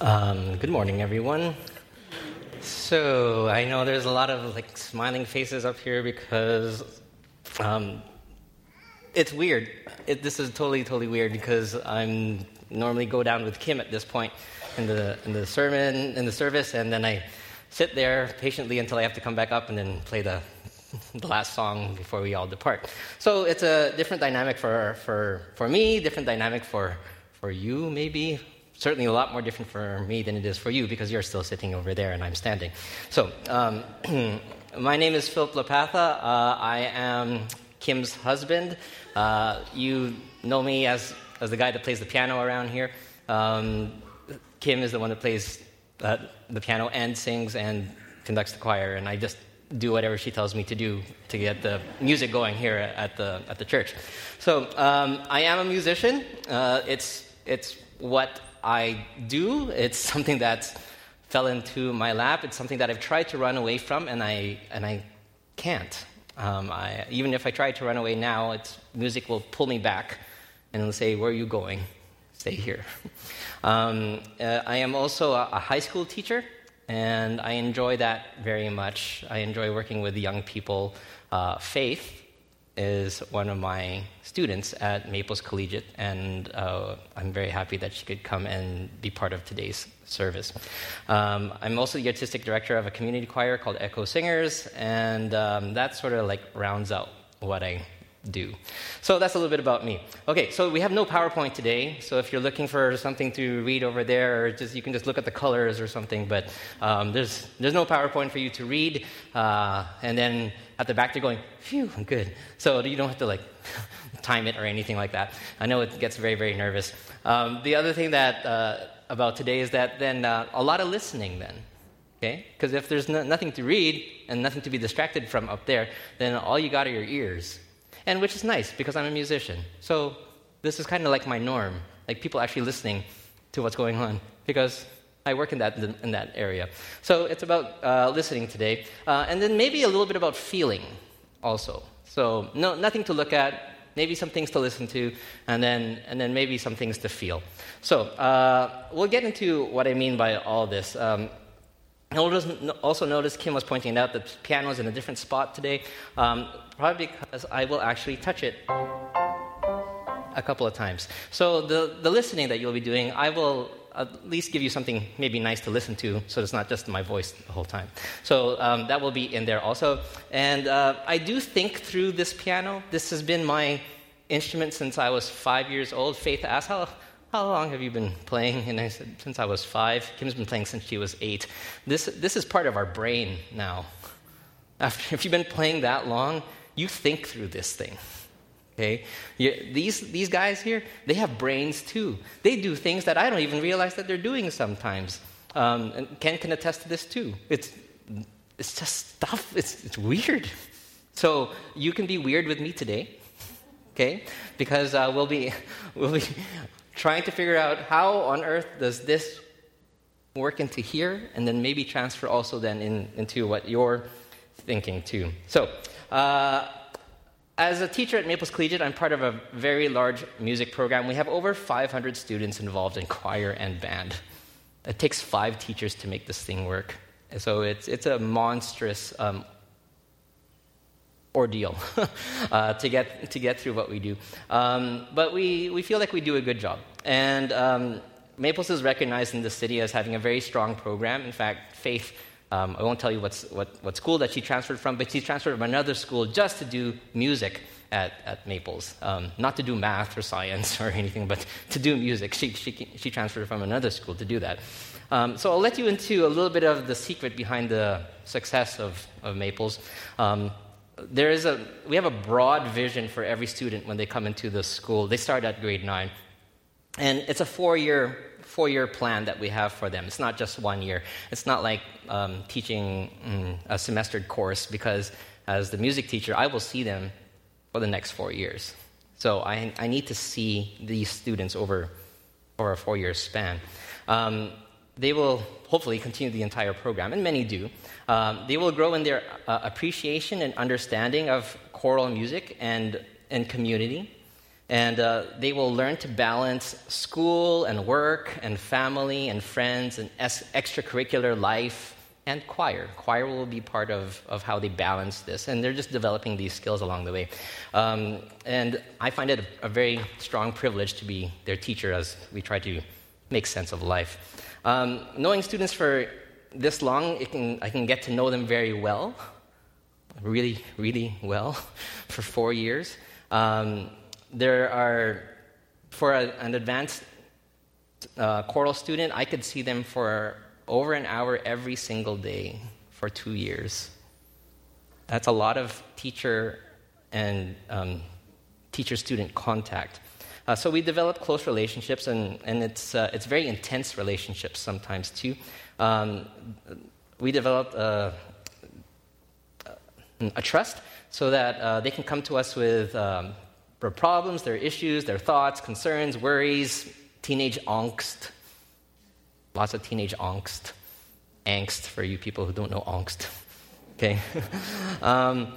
Um, good morning, everyone. So I know there's a lot of like smiling faces up here because um, it's weird. It, this is totally, totally weird because I'm normally go down with Kim at this point in the in the sermon in the service, and then I sit there patiently until I have to come back up and then play the the last song before we all depart. So it's a different dynamic for for for me, different dynamic for for you maybe certainly a lot more different for me than it is for you because you're still sitting over there and I'm standing. So, um, my name is Philip Lapatha. Uh, I am Kim's husband. Uh, you know me as, as the guy that plays the piano around here. Um, Kim is the one that plays uh, the piano and sings and conducts the choir, and I just do whatever she tells me to do to get the music going here at the, at the church. So, um, I am a musician. Uh, it's, it's what I do. It's something that fell into my lap. It's something that I've tried to run away from, and I, and I can't. Um, I, even if I try to run away now, it's, music will pull me back and it'll say, Where are you going? Stay here. Um, uh, I am also a, a high school teacher, and I enjoy that very much. I enjoy working with young people. Uh, faith is one of my students at Maples Collegiate, and uh, I'm very happy that she could come and be part of today's service. Um, I'm also the artistic director of a community choir called Echo Singers, and um, that sort of like rounds out what I do. So that's a little bit about me. Okay, so we have no PowerPoint today. So if you're looking for something to read over there, or just you can just look at the colors or something. But um, there's there's no PowerPoint for you to read. Uh, and then at the back they're going, "Phew, I'm good." So you don't have to like time it or anything like that. I know it gets very very nervous. Um, the other thing that uh, about today is that then uh, a lot of listening then. Okay? Because if there's no, nothing to read and nothing to be distracted from up there, then all you got are your ears and which is nice because I'm a musician. So this is kind of like my norm, like people actually listening to what's going on because I work in that, in that area. So it's about uh, listening today. Uh, and then maybe a little bit about feeling also. So no, nothing to look at, maybe some things to listen to, and then, and then maybe some things to feel. So uh, we'll get into what I mean by all this. Um, also notice Kim was pointing out the piano is in a different spot today. Um, probably because I will actually touch it a couple of times. So the, the listening that you'll be doing, I will at least give you something maybe nice to listen to so it's not just my voice the whole time. So um, that will be in there also. And uh, I do think through this piano. This has been my instrument since I was five years old. Faith asked, how, how long have you been playing? And I said, since I was five. Kim's been playing since she was eight. This, this is part of our brain now. After, if you've been playing that long, you think through this thing. Okay? You, these, these guys here, they have brains too. They do things that I don't even realize that they're doing sometimes. Um, and Ken can attest to this too. It's, it's just stuff, it's, it's weird. So you can be weird with me today, okay? Because uh, we'll, be, we'll be trying to figure out how on earth does this work into here, and then maybe transfer also then in, into what you're thinking too. So, uh, as a teacher at Maples Collegiate, I'm part of a very large music program. We have over 500 students involved in choir and band. It takes five teachers to make this thing work. So it's, it's a monstrous um, ordeal uh, to, get, to get through what we do. Um, but we, we feel like we do a good job. And um, Maples is recognized in the city as having a very strong program. In fact, Faith um, I won't tell you what's, what, what school that she transferred from, but she transferred from another school just to do music at, at Maples. Um, not to do math or science or anything, but to do music. She, she, she transferred from another school to do that. Um, so I'll let you into a little bit of the secret behind the success of, of Maples. Um, there is a, we have a broad vision for every student when they come into the school. They start at grade nine. And it's a four year four year plan that we have for them. It's not just one year. It's not like um, teaching mm, a semestered course because as the music teacher, I will see them for the next four years. So I, I need to see these students over, over a four year span. Um, they will hopefully continue the entire program, and many do. Um, they will grow in their uh, appreciation and understanding of choral music and, and community. And uh, they will learn to balance school and work and family and friends and es- extracurricular life and choir. Choir will be part of, of how they balance this. And they're just developing these skills along the way. Um, and I find it a, a, very strong privilege to be their teacher as we try to make sense of life. Um, knowing students for this long, can, I can get to know them very well, really, really well, for four years. Um, there are, for a, an advanced uh, choral student, I could see them for over an hour every single day for two years. That's a lot of teacher and um, teacher student contact. Uh, so we develop close relationships, and, and it's, uh, it's very intense relationships sometimes too. Um, we develop a, a, trust so that uh, they can come to us with um, their problems, their issues, their thoughts, concerns, worries, teenage angst. Lots of teenage angst. Angst for you people who don't know angst. Okay? um,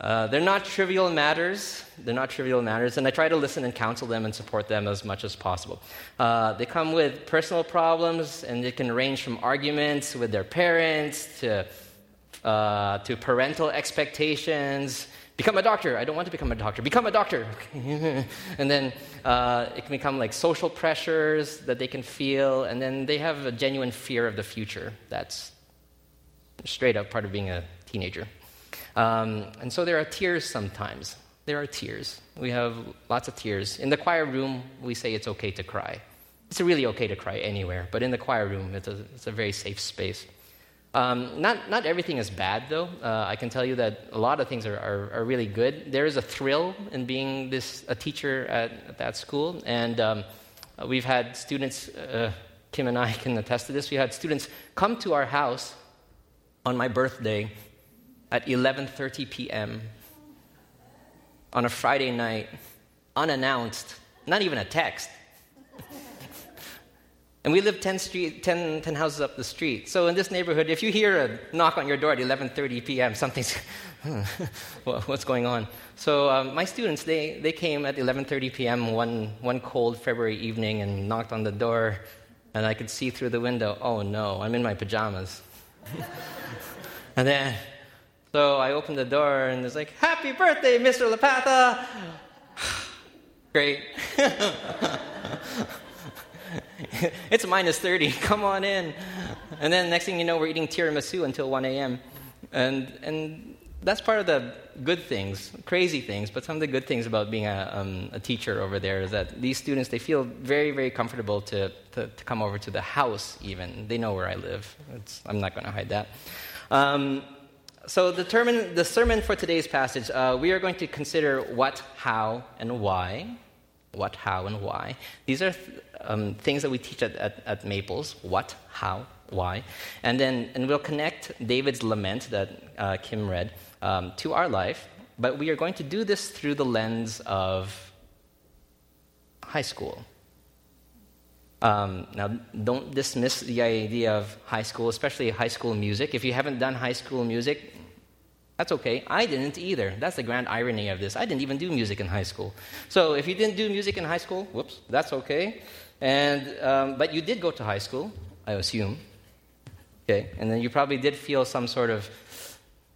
uh, they're not trivial matters. They're not trivial matters, and I try to listen and counsel them and support them as much as possible. Uh, they come with personal problems, and it can range from arguments with their parents to, uh, to parental expectations become a doctor. I don't want to become a doctor. Become a doctor. and then uh, it can become like social pressures that they can feel, and then they have a genuine fear of the future. That's straight up part of being a teenager. Um, and so there are tears sometimes. There are tears. We have lots of tears. In the choir room, we say it's okay to cry. It's really okay to cry anywhere, but in the choir room, it's a, it's a very safe space. Um, not, not everything is bad, though. Uh, I can tell you that a lot of things are, are, are, really good. There is a thrill in being this, a teacher at, at that school. And um, we've had students, uh, Kim and I can attest to this, we had students come to our house on my birthday at 11.30 p.m. on a Friday night, unannounced, not even a text. And we live 10, street, 10, 10, houses up the street. So in this neighborhood, if you hear a knock on your door at 11.30 p.m., something's, what's going on? So um, my students, they, they came at 11.30 p.m. One, one cold February evening and knocked on the door, and I could see through the window, oh no, I'm in my pajamas. and then, so I opened the door, and it's like, happy birthday, Mr. Lapatha! Great. it's minus 30. Come on in. And then next thing you know, we're eating tiramisu until 1 a.m. And, and that's part of the good things, crazy things, but some of the good things about being a, um, a teacher over there is that these students, they feel very, very comfortable to, to, to come over to the house even. They know where I live. It's, I'm not going to hide that. Um, so the, term, the sermon for today's passage, uh, we are going to consider what, how, and why. What, how, and why. These are um, things that we teach at, at, at, Maples what, how, why. And then and we'll connect David's lament that uh, Kim read um, to our life, but we are going to do this through the lens of high school. Um, now, don't dismiss the idea of high school, especially high school music. If you haven't done high school music, that's okay. I didn't either. That's the grand irony of this. I didn't even do music in high school. So if you didn't do music in high school, whoops, that's okay. And, um, but you did go to high school, I assume. Okay, and then you probably did feel some sort of,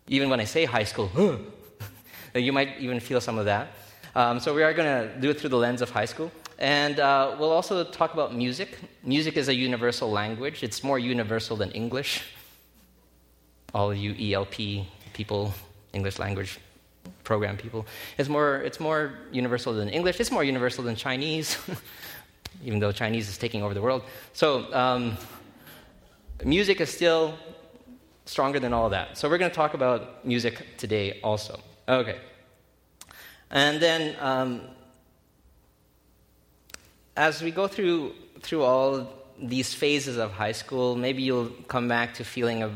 even when I say high school, you might even feel some of that. Um, so we are going to do it through the lens of high school. And uh, we'll also talk about music. Music is a universal language, it's more universal than English. All you ELP people, English language program people. It's more, it's more universal than English. It's more universal than Chinese, even though Chinese is taking over the world. So, um, music is still stronger than all that. So, we're going to talk about music today also. Okay. And then, um, as we go through, through all these phases of high school, maybe you'll come back to feeling of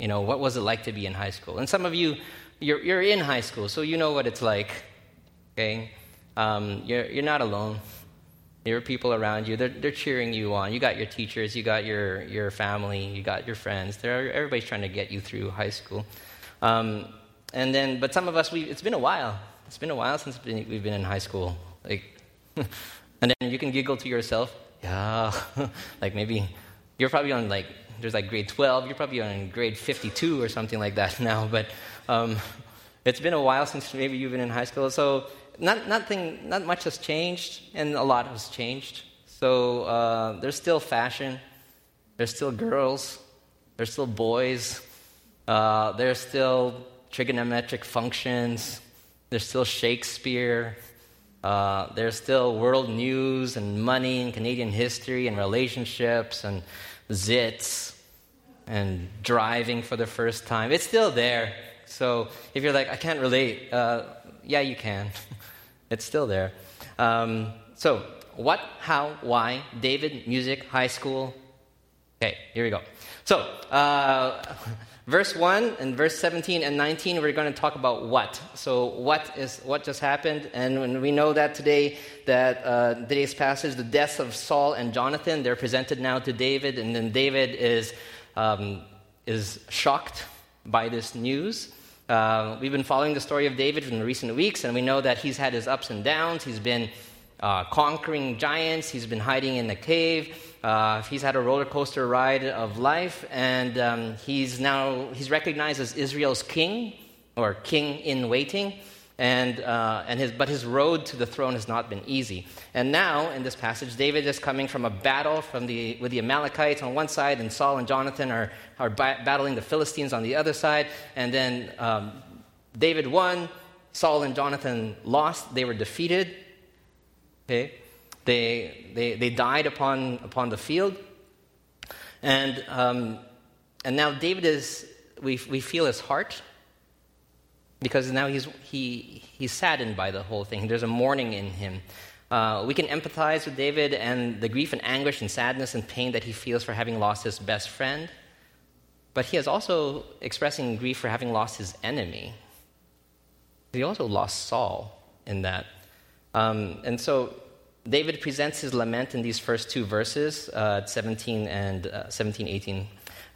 you know, what was it like to be in high school? And some of you, you're, you're in high school, so you know what it's like, okay? Um, you're, you're not alone. There are people around you. They're, they're cheering you on. You got your teachers, you got your, your family, you got your friends. They're, everybody's trying to get you through high school. Um, and then, but some of us, we, it's been a while. It's been a while since we've been in high school. Like, and then you can giggle to yourself, yeah, like maybe you're probably on like, there's like grade 12, you're probably on grade 52 or something like that now, but um, it's been a while since maybe you've been in high school, so not, nothing, not much has changed, and a lot has changed. So uh, there's still fashion, there's still girls, there's still boys, uh, there's still trigonometric functions, there's still Shakespeare, uh, there's still world news and money and Canadian history and relationships and zits and driving for the first time. It's still there. So if you're like, I can't relate, uh, yeah, you can. it's still there. Um, so, what, how, why, David, music, high school. Okay, here we go. So, uh, verse 1 and verse 17 and 19 we're going to talk about what. So what is what just happened? And we know that today that uh, today's passage the deaths of saul and jonathan they're presented now to david and then david is um, is shocked by this news. Uh, we've been following the story of david in recent weeks and we know that he's had his ups and downs. He's been uh, conquering giants. He's been hiding in a cave uh, he's had a roller coaster ride of life, and um, he's now he's recognized as Israel's king or king in waiting. And, uh, and his, but his road to the throne has not been easy. And now, in this passage, David is coming from a battle from the, with the Amalekites on one side, and Saul and Jonathan are, are ba- battling the Philistines on the other side. And then um, David won, Saul and Jonathan lost, they were defeated. Okay? They, they, they died upon, upon the field. And, um, and now David is, we, we feel his heart because now he's, he, he's saddened by the whole thing. There's a mourning in him. Uh, we can empathize with David and the grief and anguish and sadness and pain that he feels for having lost his best friend. But he is also expressing grief for having lost his enemy. He also lost Saul in that. Um, and so David presents his lament in these first two verses, uh, 17 and uh, 17, 18.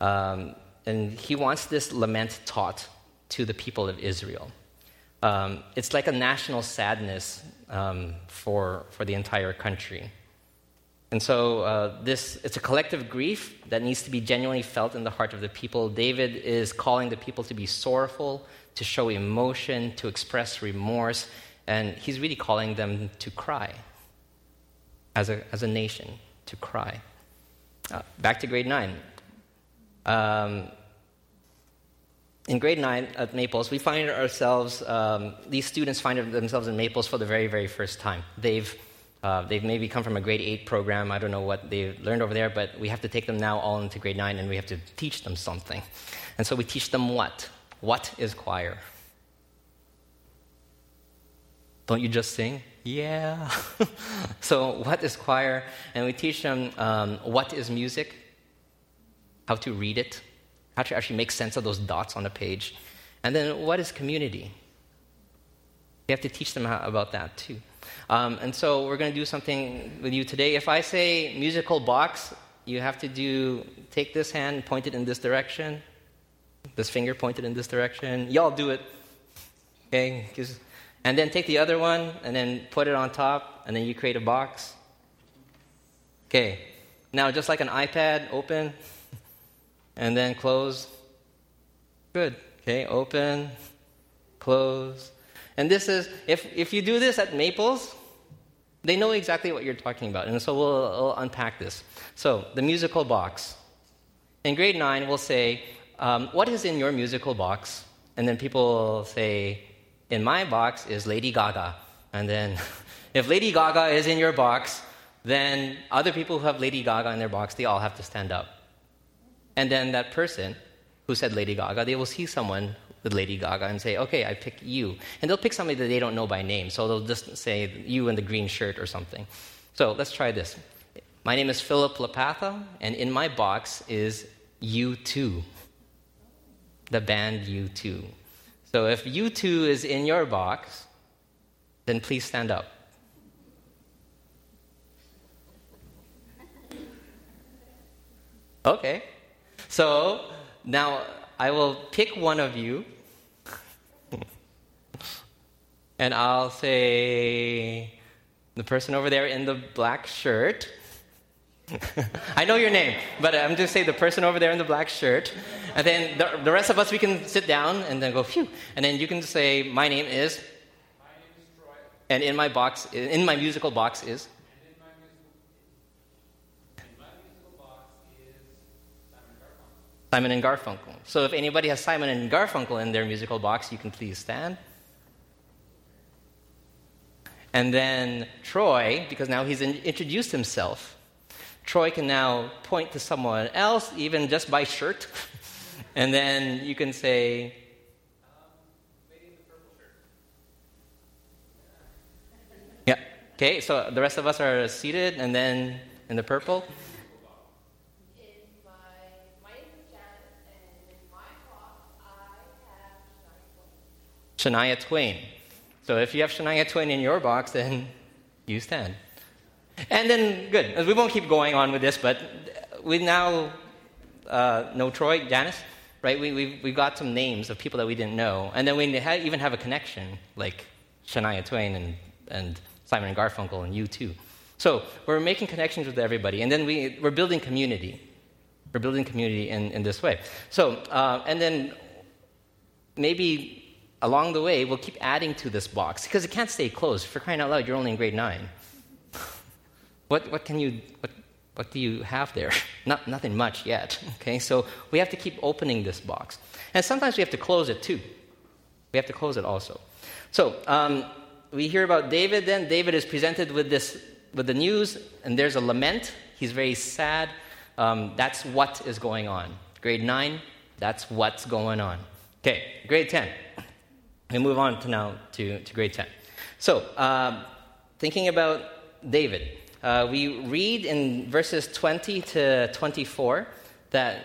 Um, and he wants this lament taught to the people of Israel. Um, it's like a national sadness um, for, for the entire country. And so uh, this, it's a collective grief that needs to be genuinely felt in the heart of the people. David is calling the people to be sorrowful, to show emotion, to express remorse, and he's really calling them to cry as a, as a nation to cry. Uh, back to grade 9. Um, in grade 9 at Maples, we find ourselves, um, these students find themselves in Maples for the very, very first time. They've, uh, they've maybe come from a grade 8 program. I don't know what they've learned over there, but we have to take them now all into grade 9 and we have to teach them something. And so we teach them what? What is choir? Don't you just sing? Yeah. so, what is choir? And we teach them um, what is music, how to read it, how to actually make sense of those dots on the page. And then, what is community? We have to teach them how, about that too. Um, and so, we're going to do something with you today. If I say musical box, you have to do take this hand, point it in this direction, this finger pointed in this direction. Y'all do it. Okay? And then take the other one and then put it on top, and then you create a box. Okay, now just like an iPad, open and then close. Good. Okay, open, close. And this is, if, if you do this at Maples, they know exactly what you're talking about. And so we'll, we'll unpack this. So, the musical box. In grade 9, we'll say, um, What is in your musical box? And then people say, in my box is Lady Gaga. And then if Lady Gaga is in your box, then other people who have Lady Gaga in their box, they all have to stand up. And then that person who said Lady Gaga, they will see someone with Lady Gaga and say, okay, I pick you. And they'll pick somebody that they don't know by name. So they'll just say you in the green shirt or something. So let's try this. My name is Philip Lapatha, and in my box is U2, the band U2. So if U2 is in your box, then please stand up. Okay. So now I will pick one of you and I'll say, The person over there in the black shirt. I know your name, but I'm just saying the person over there in the black shirt. And then the, the rest of us, we can sit down and then go, phew. And then you can say, My name is. My name is Troy. And in my box, in my musical box is. Simon and Garfunkel. So if anybody has Simon and Garfunkel in their musical box, you can please stand. And then Troy, because now he's in, introduced himself, Troy can now point to someone else, even just by shirt. and then you can say, Yeah. Okay, so the rest of us are seated, and then in the purple. Shania Twain. So if you have Shania Twain in your box, then you stand. And then, good. We won't keep going on with this, but we now uh, know Troy, Janice, right? We, we've, we've got some names of people that we didn't know. And then we even have a connection, like Shania Twain and, and Simon and Garfunkel and U2. So we're making connections with everybody. And then we, we're building community. We're building community in, in this way. So, uh, and then maybe along the way, we'll keep adding to this box because it can't stay closed. For crying out loud, you're only in grade nine. What, what can you, what, what do you have there? Not, nothing much yet. Okay, so we have to keep opening this box. And sometimes we have to close it too. We have to close it also. So um, we hear about David then. David is presented with this, with the news, and there's a lament. He's very sad. Um, that's what is going on. Grade 9, that's what's going on. Okay, grade 10. We move on to now to, to grade 10. So, um, thinking about David, uh, we read in verses 20 to 24 that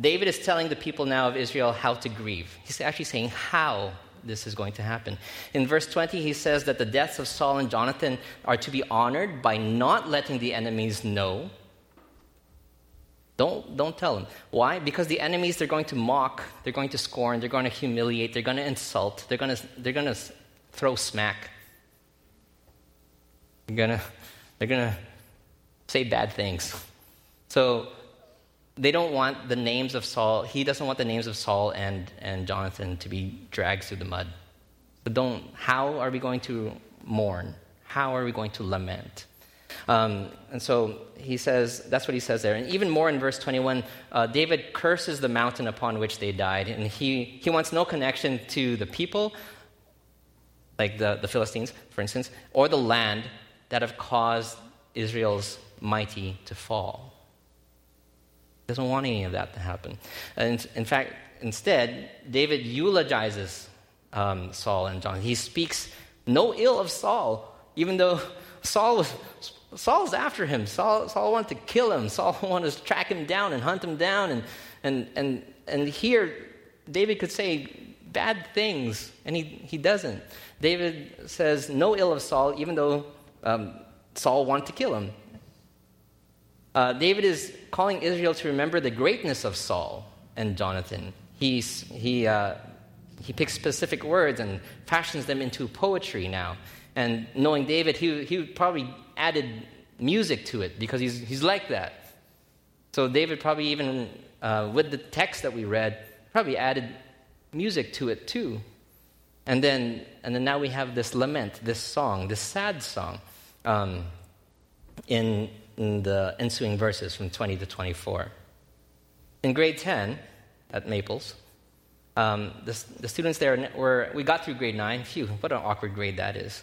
David is telling the people now of Israel how to grieve. He's actually saying how this is going to happen. In verse 20, he says that the deaths of Saul and Jonathan are to be honored by not letting the enemies know. Don't, don't tell them. Why? Because the enemies, they're going to mock, they're going to scorn, they're going to humiliate, they're going to insult, they're going to, they're going to throw smack. You're going to they're going to say bad things. So they don't want the names of Saul, he doesn't want the names of Saul and, and Jonathan to be dragged through the mud. So don't, how are we going to mourn? How are we going to lament? Um, and so he says, that's what he says there. And even more in verse 21, uh, David curses the mountain upon which they died. And he, he wants no connection to the people, like the, the Philistines, for instance, or the land that have caused Israel's mighty to fall. He doesn't want any of that to happen. And in fact, instead, David eulogizes um, Saul and John. He speaks no ill of Saul, even though Saul was Saul's after him. Saul, Saul wanted to kill him. Saul wanted to track him down and hunt him down. And, and, and, and here, David could say bad things, and he, he doesn't. David says no ill of Saul, even though um, Saul wanted to kill him. Uh, David is calling Israel to remember the greatness of Saul and Jonathan. He's, he, uh, he picks specific words and fashions them into poetry now. And knowing David, he, he probably added music to it because he's, he's like that. So David probably even, uh, with the text that we read, probably added music to it too. And then, and then now we have this lament, this song, this sad song um, in, in the ensuing verses from 20 to 24. In grade 10 at Maples, um, the, the, students there were, we got through grade 9. Phew, what an awkward grade that is.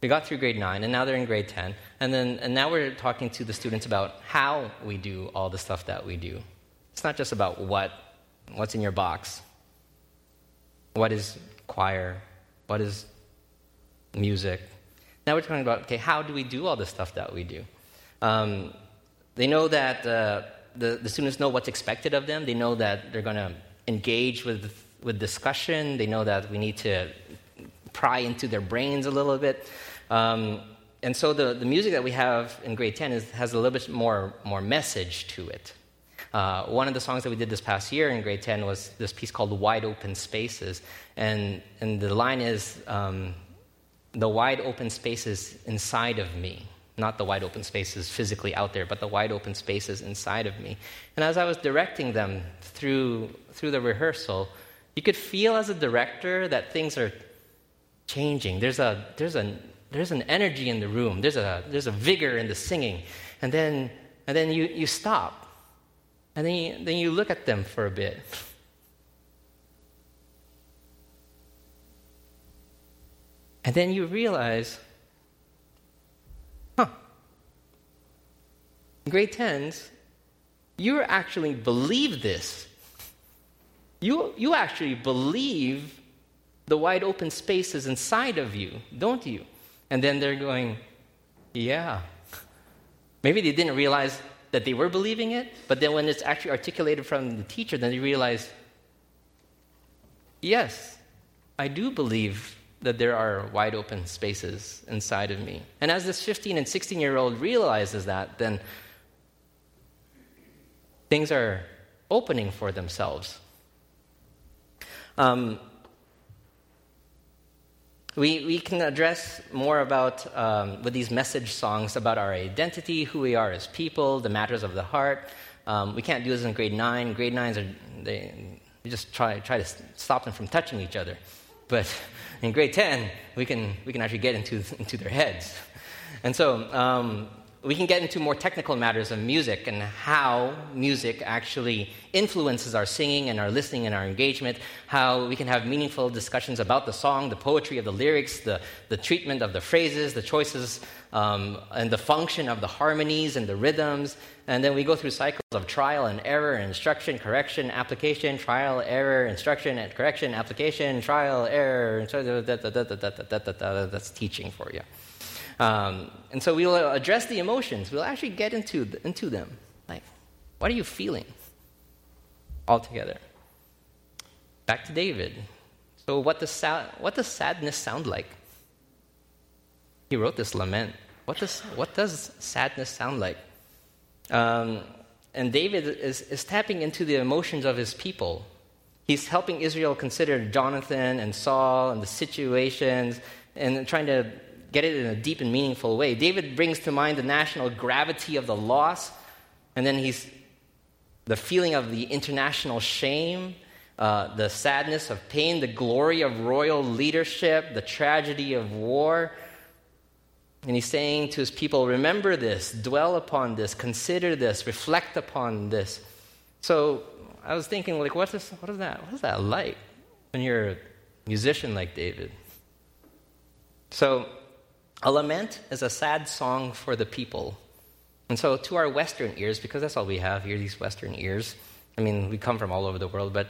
We got through grade 9, and now they're in grade 10. And, then, and now we're talking to the students about how we do all the stuff that we do. It's not just about what, what's in your box. What is choir? What is music? Now we're talking about, okay, how do we do all the stuff that we do? Um, they know that uh, the, the students know what's expected of them. They know that they're going to engage with, with discussion. They know that we need to pry into their brains a little bit. Um, and so the, the music that we have in grade 10 is, has a little bit more, more message to it. Uh, one of the songs that we did this past year in grade 10 was this piece called Wide Open Spaces. And, and the line is um, the wide open spaces inside of me. Not the wide open spaces physically out there, but the wide open spaces inside of me. And as I was directing them through, through the rehearsal, you could feel as a director that things are changing. There's, a, there's, a, there's an energy in the room, there's a, there's a vigor in the singing. And then, and then you, you stop. And then you, then you look at them for a bit. And then you realize, huh, in grade 10s, you actually believe this. You, you actually believe the wide open spaces inside of you, don't you? And then they're going, yeah. Maybe they didn't realize that they were believing it, but then when it's actually articulated from the teacher, then they realize, yes, I do believe that there are wide open spaces inside of me. And as this 15 and 16 year old realizes that, then things are opening for themselves. Um, we, we can address more about, um, with these message songs, about our identity, who we are as people, the matters of the heart. Um, we can't do this in grade 9. Grade 9s are, they, we just try, try to stop them from touching each other. But in grade 10, we can, we can actually get into, into their heads. And so um, we can get into more technical matters of music and how music actually influences our singing and our listening and our engagement, how we can have meaningful discussions about the song, the poetry of the lyrics, the, the treatment of the phrases, the choices, um, and the function of the harmonies and the rhythms. And then we go through cycles of trial and error, instruction, correction, application, trial, error, instruction, and correction, application, trial, error. That's teaching for you. Um, and so we'll address the emotions. We'll actually get into, the, into them. Like, what are you feeling? All together. Back to David. So, what does, what does sadness sound like? He wrote this lament. What does, what does sadness sound like? Um, and David is, is tapping into the emotions of his people. He's helping Israel consider Jonathan and Saul and the situations and trying to get it in a deep and meaningful way. David brings to mind the national gravity of the loss, and then he's the feeling of the international shame, uh, the sadness of pain, the glory of royal leadership, the tragedy of war. And he's saying to his people, remember this, dwell upon this, consider this, reflect upon this. So I was thinking, like, what is, what is that? What is that like when you're a musician like David? So a lament is a sad song for the people. And so, to our Western ears, because that's all we have here, these Western ears, I mean, we come from all over the world, but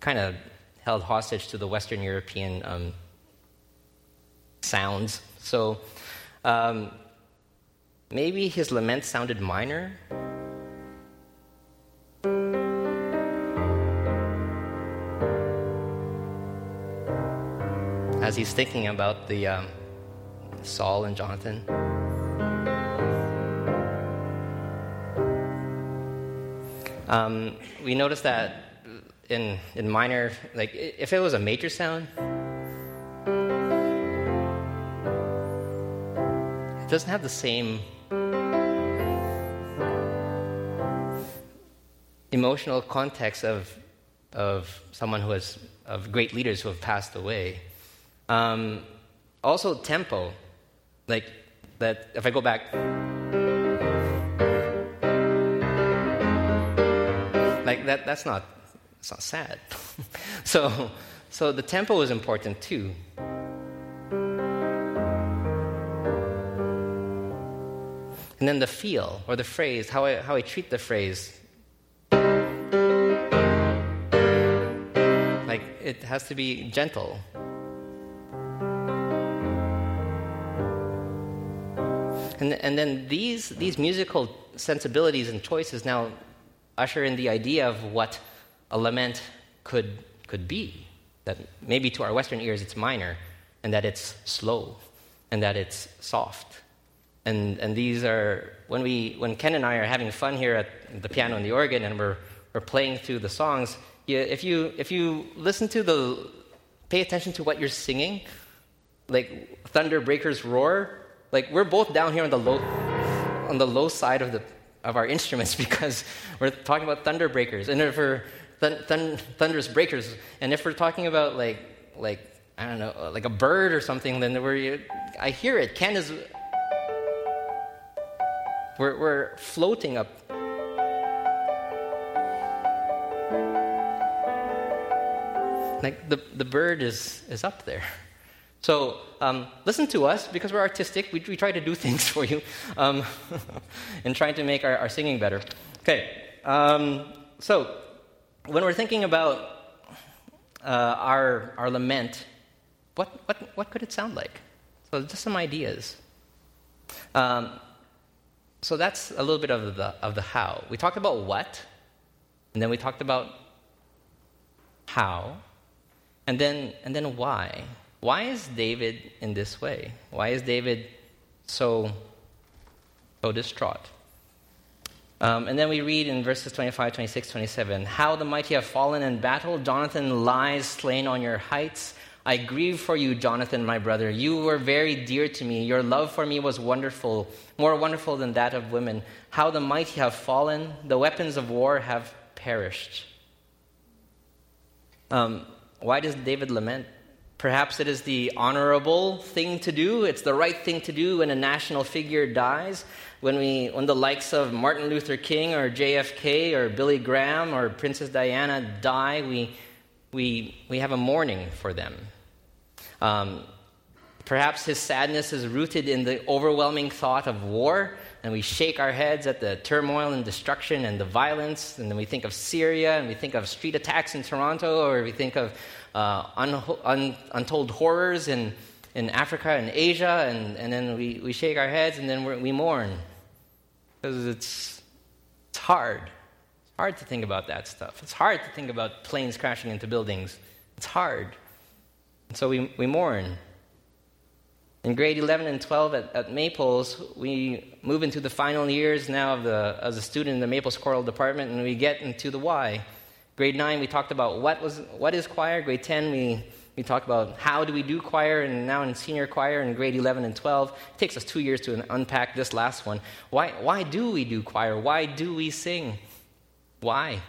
kind of held hostage to the Western European um, sounds. So, um, maybe his lament sounded minor. As he's thinking about the um, Saul and Jonathan. Um, we notice that in, in minor, like if it was a major sound, it doesn't have the same emotional context of, of someone who has, of great leaders who have passed away. Um, also, tempo. Like, that if I go back. Like, that, that's not, that's not sad. so, so the tempo is important too. And then the feel or the phrase, how I, how I treat the phrase. Like, it has to be gentle. And, and then these, these musical sensibilities and choices now usher in the idea of what a lament could, could be. That maybe to our Western ears it's minor, and that it's slow, and that it's soft. And, and these are, when, we, when Ken and I are having fun here at the piano and the organ, and we're, we're playing through the songs, you, if, you, if you listen to the, pay attention to what you're singing, like thunder breakers roar, like we're both down here on the low on the low side of the of our instruments because we're talking about thunder breakers, and if we're th- th- thunderous breakers, and if we're talking about like like I don't know uh, like a bird or something, then we're I hear it. Ken is we're, we're floating up like the, the bird is, is up there. So um, listen to us because we're artistic. We, we try to do things for you um, and trying to make our, our singing better. Okay, um, so when we're thinking about uh, our, our lament, what, what, what could it sound like? So just some ideas. Um, so that's a little bit of the, of the how. We talked about what, and then we talked about how, and then, and then why. Why is David in this way? Why is David so, so distraught? Um, and then we read in verses 25, 26, 27 How the mighty have fallen in battle. Jonathan lies slain on your heights. I grieve for you, Jonathan, my brother. You were very dear to me. Your love for me was wonderful, more wonderful than that of women. How the mighty have fallen. The weapons of war have perished. Um, why does David lament? Perhaps it is the honorable thing to do. It's the right thing to do when a national figure dies. When, we, when the likes of Martin Luther King or JFK or Billy Graham or Princess Diana die, we, we, we have a mourning for them. Um, perhaps his sadness is rooted in the overwhelming thought of war, and we shake our heads at the turmoil and destruction and the violence, and then we think of Syria, and we think of street attacks in Toronto, or we think of uh, un- un- untold horrors in, in Africa and Asia, and, and then we, we shake our heads and then we mourn. Because it's, it's hard. It's hard to think about that stuff. It's hard to think about planes crashing into buildings. It's hard. And so we, we mourn. In grade 11 and 12 at, at, Maples, we move into the final years now of the, as a student in the Maples choral department, and we get into the why. Grade 9, we talked about what, was, what is choir. Grade 10, we, we talked about how do we do choir, and now in senior choir in grade 11 and 12. It takes us two years to unpack this last one. Why, why do we do choir? Why do we sing? Why?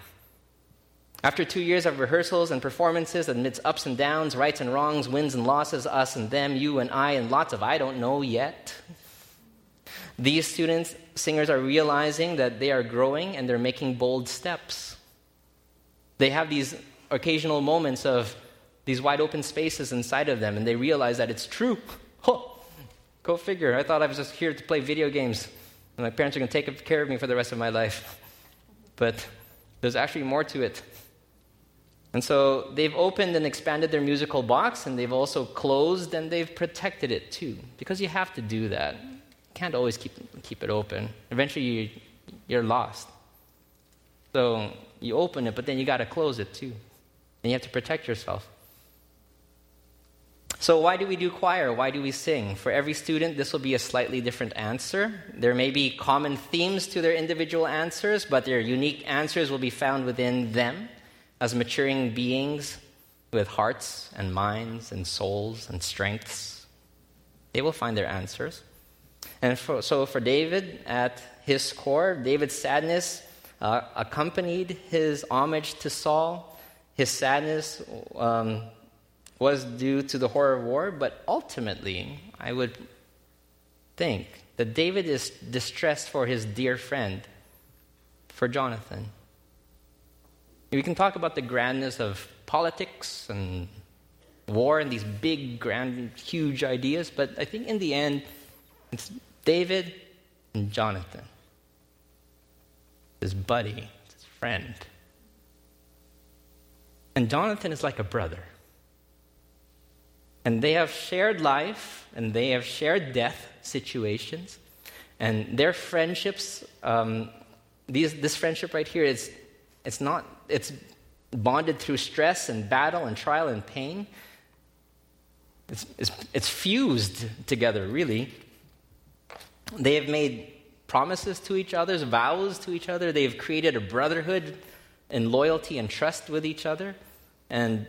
After two years of rehearsals and performances amidst ups and downs, rights and wrongs, wins and losses, us and them, you and I, and lots of I don't know yet, these students, singers, are realizing that they are growing and they're making bold steps. They have these occasional moments of these wide open spaces inside of them, and they realize that it's true. Go figure. I thought I was just here to play video games, and my parents are going to take care of me for the rest of my life. But there's actually more to it. And so they've opened and expanded their musical box, and they've also closed and they've protected it too, because you have to do that. You can't always keep, keep it open. Eventually, you, you're lost. So you open it, but then you got to close it too. And you have to protect yourself. So, why do we do choir? Why do we sing? For every student, this will be a slightly different answer. There may be common themes to their individual answers, but their unique answers will be found within them as maturing beings with hearts and minds and souls and strengths. They will find their answers. And for, so, for David, at his core, David's sadness uh, accompanied his homage to Saul. His sadness um, was due to the horror of war, but ultimately, I would think that David is distressed for his dear friend, for Jonathan. We can talk about the grandness of politics and war and these big, grand, huge ideas, but I think in the end, it's David and Jonathan his buddy, his friend. And Jonathan is like a brother. And they have shared life and they have shared death situations. And their friendships, um, these, this friendship right here is it's not, it's bonded through stress and battle and trial and pain. It's, it's, it's fused together, really. They have made promises to each other, vows to each other. They've created a brotherhood in loyalty and trust with each other. And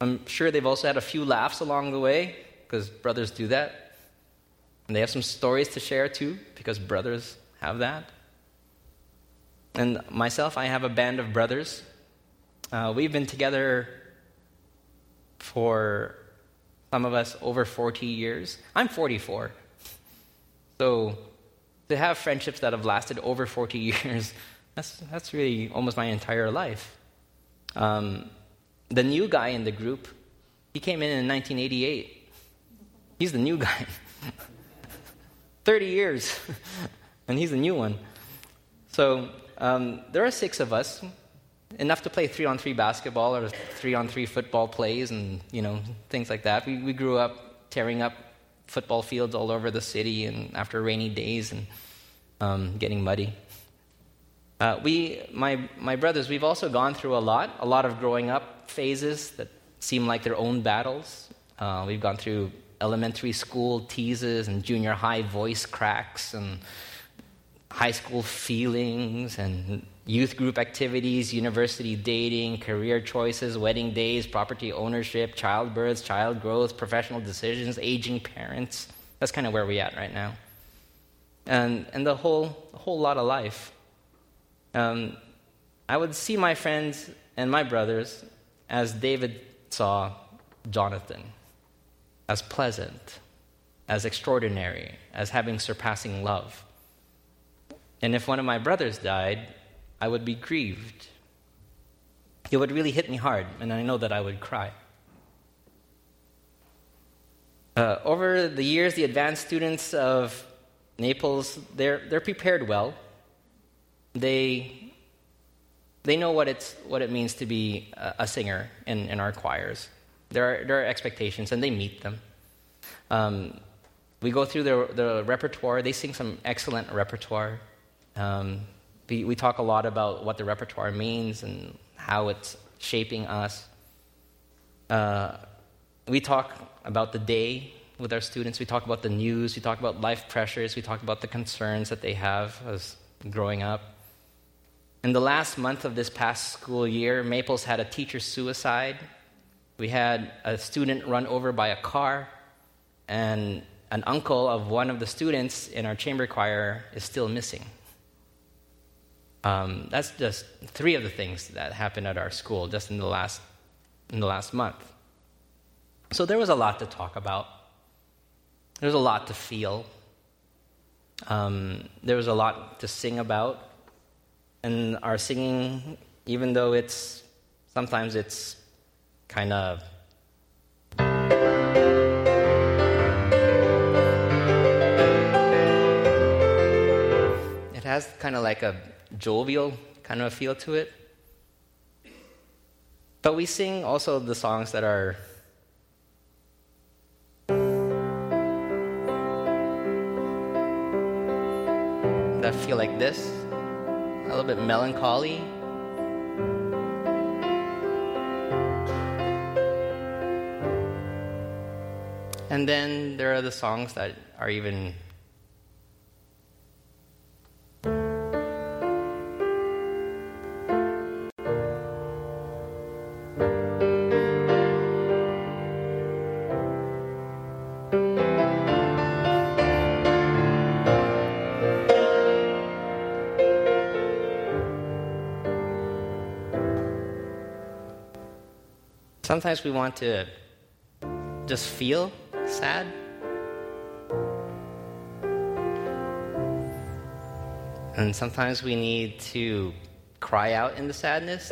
I'm sure they've also had a few laughs along the way, because brothers do that. And they have some stories to share too, because brothers have that. And myself, I have a band of brothers. Uh, we've been together for some of us over 40 years. I'm 44. So to have friendships that have lasted over 40 years, that's, that's really almost my entire life. Um, the new guy in the group, he came in in 1988. He's the new guy. 30 years, and he's the new one. So um, there are six of us, enough to play three on three basketball or three on three football plays and you know things like that. We, we grew up tearing up football fields all over the city and after rainy days and um, getting muddy. Uh, we, my, my brothers, we've also gone through a lot, a lot of growing up phases that seem like their own battles. Uh, we've gone through elementary school teases and junior high voice cracks and high school feelings and youth group activities, university dating, career choices, wedding days, property ownership, childbirths, child growth, professional decisions, aging parents. That's kind of where we're at right now. And, and the whole, whole lot of life. Um, I would see my friends and my brothers as David saw Jonathan, as pleasant, as extraordinary, as having surpassing love. And if one of my brothers died, I would be grieved. It would really hit me hard, and I know that I would cry. Uh, over the years, the advanced students of Maples, they're, they're prepared well. They, they know what, it's, what it means to be a, a singer in, in our choirs. There are, there are expectations, and they meet them. Um, we go through the, the repertoire. They sing some excellent repertoire. Um, we, we talk a lot about what the repertoire means and how it's shaping us. Uh, we talk about the day with our students. We talk about the news. We talk about life pressures. We talk about the concerns that they have as growing up. In the last month of this past school year, Maples had a teacher suicide. We had a student run over by a car, and an uncle of one of the students in our chamber choir is still missing. Um, that's just three of the things that happened at our school just in the last in the last month. So there was a lot to talk about. There was a lot to feel. Um, there was a lot to sing about, and our singing, even though it's sometimes it's kind of it has kind of like a jovial kind of a feel to it. But we sing also the songs that are that feel like this, a little bit melancholy. And then there are the songs that are even Sometimes we want to just feel sad. And sometimes we need to cry out in the sadness.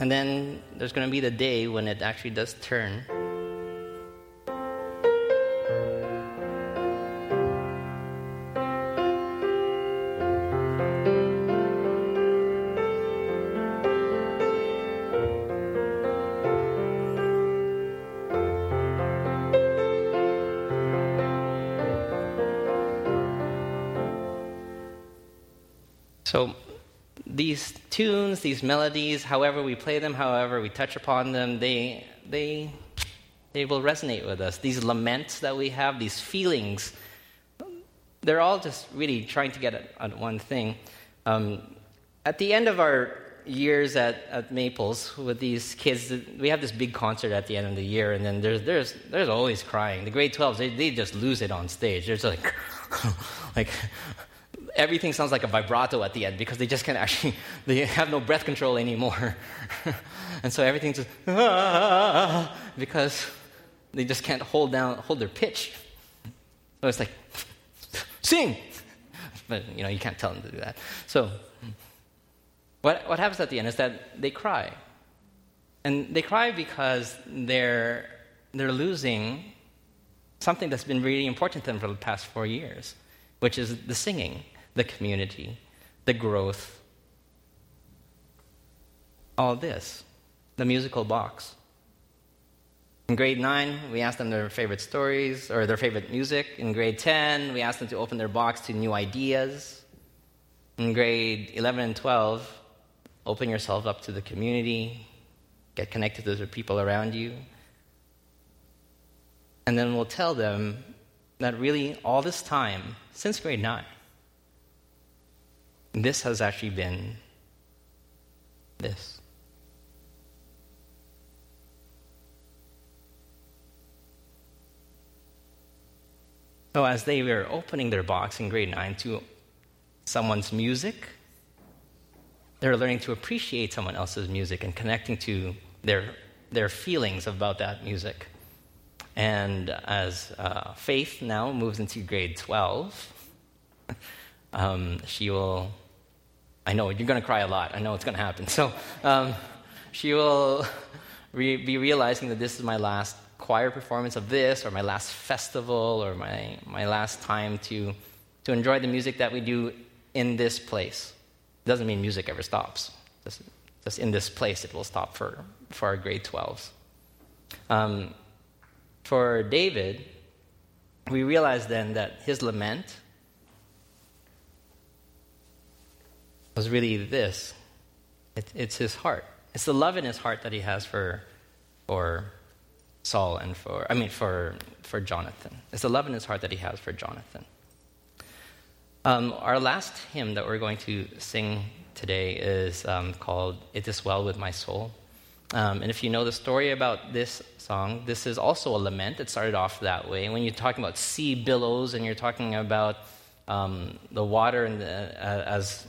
And then there's going to be the day when it actually does turn. So these tunes, these melodies, however we play them, however we touch upon them, they, they, they will resonate with us. These laments that we have, these feelings they're all just really trying to get at, at one thing. Um, at the end of our years at, at Maples with these kids, we have this big concert at the end of the year, and then there's, there's, there's always crying. The grade 12s, they, they just lose it on stage. There's like, like, everything sounds like a vibrato at the end because they just can't actually, they have no breath control anymore. and so everything's just, ah, because they just can't hold down, hold their pitch. So it's like, sing! But, you know, you can't tell them to do that. So, what, what happens at the end is that they cry. And they cry because they're, they're losing something that's been really important to them for the past four years, which is the singing, the community, the growth, all this, the musical box. In grade 9, we asked them their favorite stories or their favorite music. In grade 10, we asked them to open their box to new ideas. In grade 11 and 12, open yourself up to the community, get connected to the people around you. And then we'll tell them that really all this time, since grade 9, this has actually been this. So, as they were opening their box in grade 9 to someone's music, they're learning to appreciate someone else's music and connecting to their, their feelings about that music. And as uh, Faith now moves into grade 12, um, she will, I know you're going to cry a lot. I know it's going to happen. So um, she will re- be realizing that this is my last choir performance of this, or my last festival, or my, my last time to, to enjoy the music that we do in this place. It doesn't mean music ever stops. Just, just in this place, it will stop for, for our grade 12s. Um, for David, we realize then that his lament was really this it, it's his heart. It's the love in his heart that he has for, for Saul and for, I mean, for, for Jonathan. It's the love in his heart that he has for Jonathan. Um, our last hymn that we're going to sing today is um, called It Is Well With My Soul. Um, and if you know the story about this song, this is also a lament. It started off that way. When you're talking about sea billows and you're talking about um, the water and the, uh, as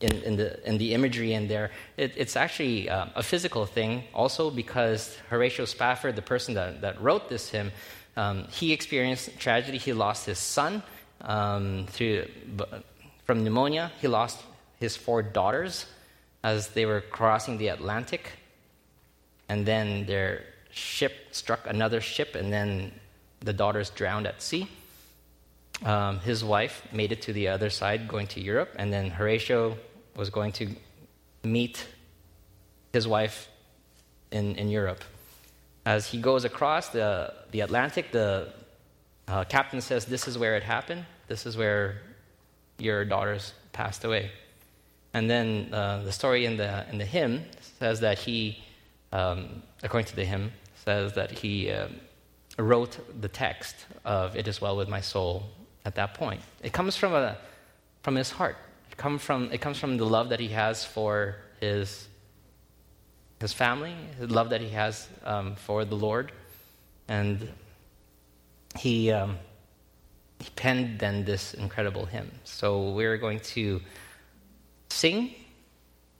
in, in, the, in the imagery in there. It, it's actually uh, a physical thing also because Horatio Spafford, the person that, that wrote this hymn, um, he experienced tragedy. He lost his son um, through, from pneumonia. He lost his four daughters as they were crossing the Atlantic. And then their ship struck another ship, and then the daughters drowned at sea. Um, his wife made it to the other side, going to Europe, and then Horatio was going to meet his wife in, in Europe. As he goes across the, the Atlantic, the uh, captain says, This is where it happened. This is where your daughters passed away. And then uh, the story in the, in the hymn says that he, um, according to the hymn, says that he uh, wrote the text of It Is Well With My Soul at that point. It comes from, a, from his heart. It, come from, it comes from the love that he has for his, his family, the love that he has um, for the Lord. And he, um, he penned then this incredible hymn. So we're going to sing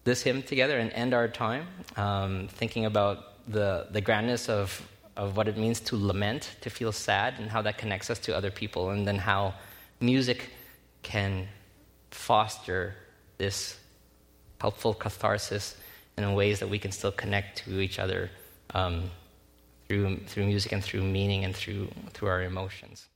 this hymn together and end our time um, thinking about the, the grandness of, of what it means to lament, to feel sad, and how that connects us to other people, and then how music can foster this helpful catharsis in ways that we can still connect to each other um, through, through music and through meaning and through, through our emotions.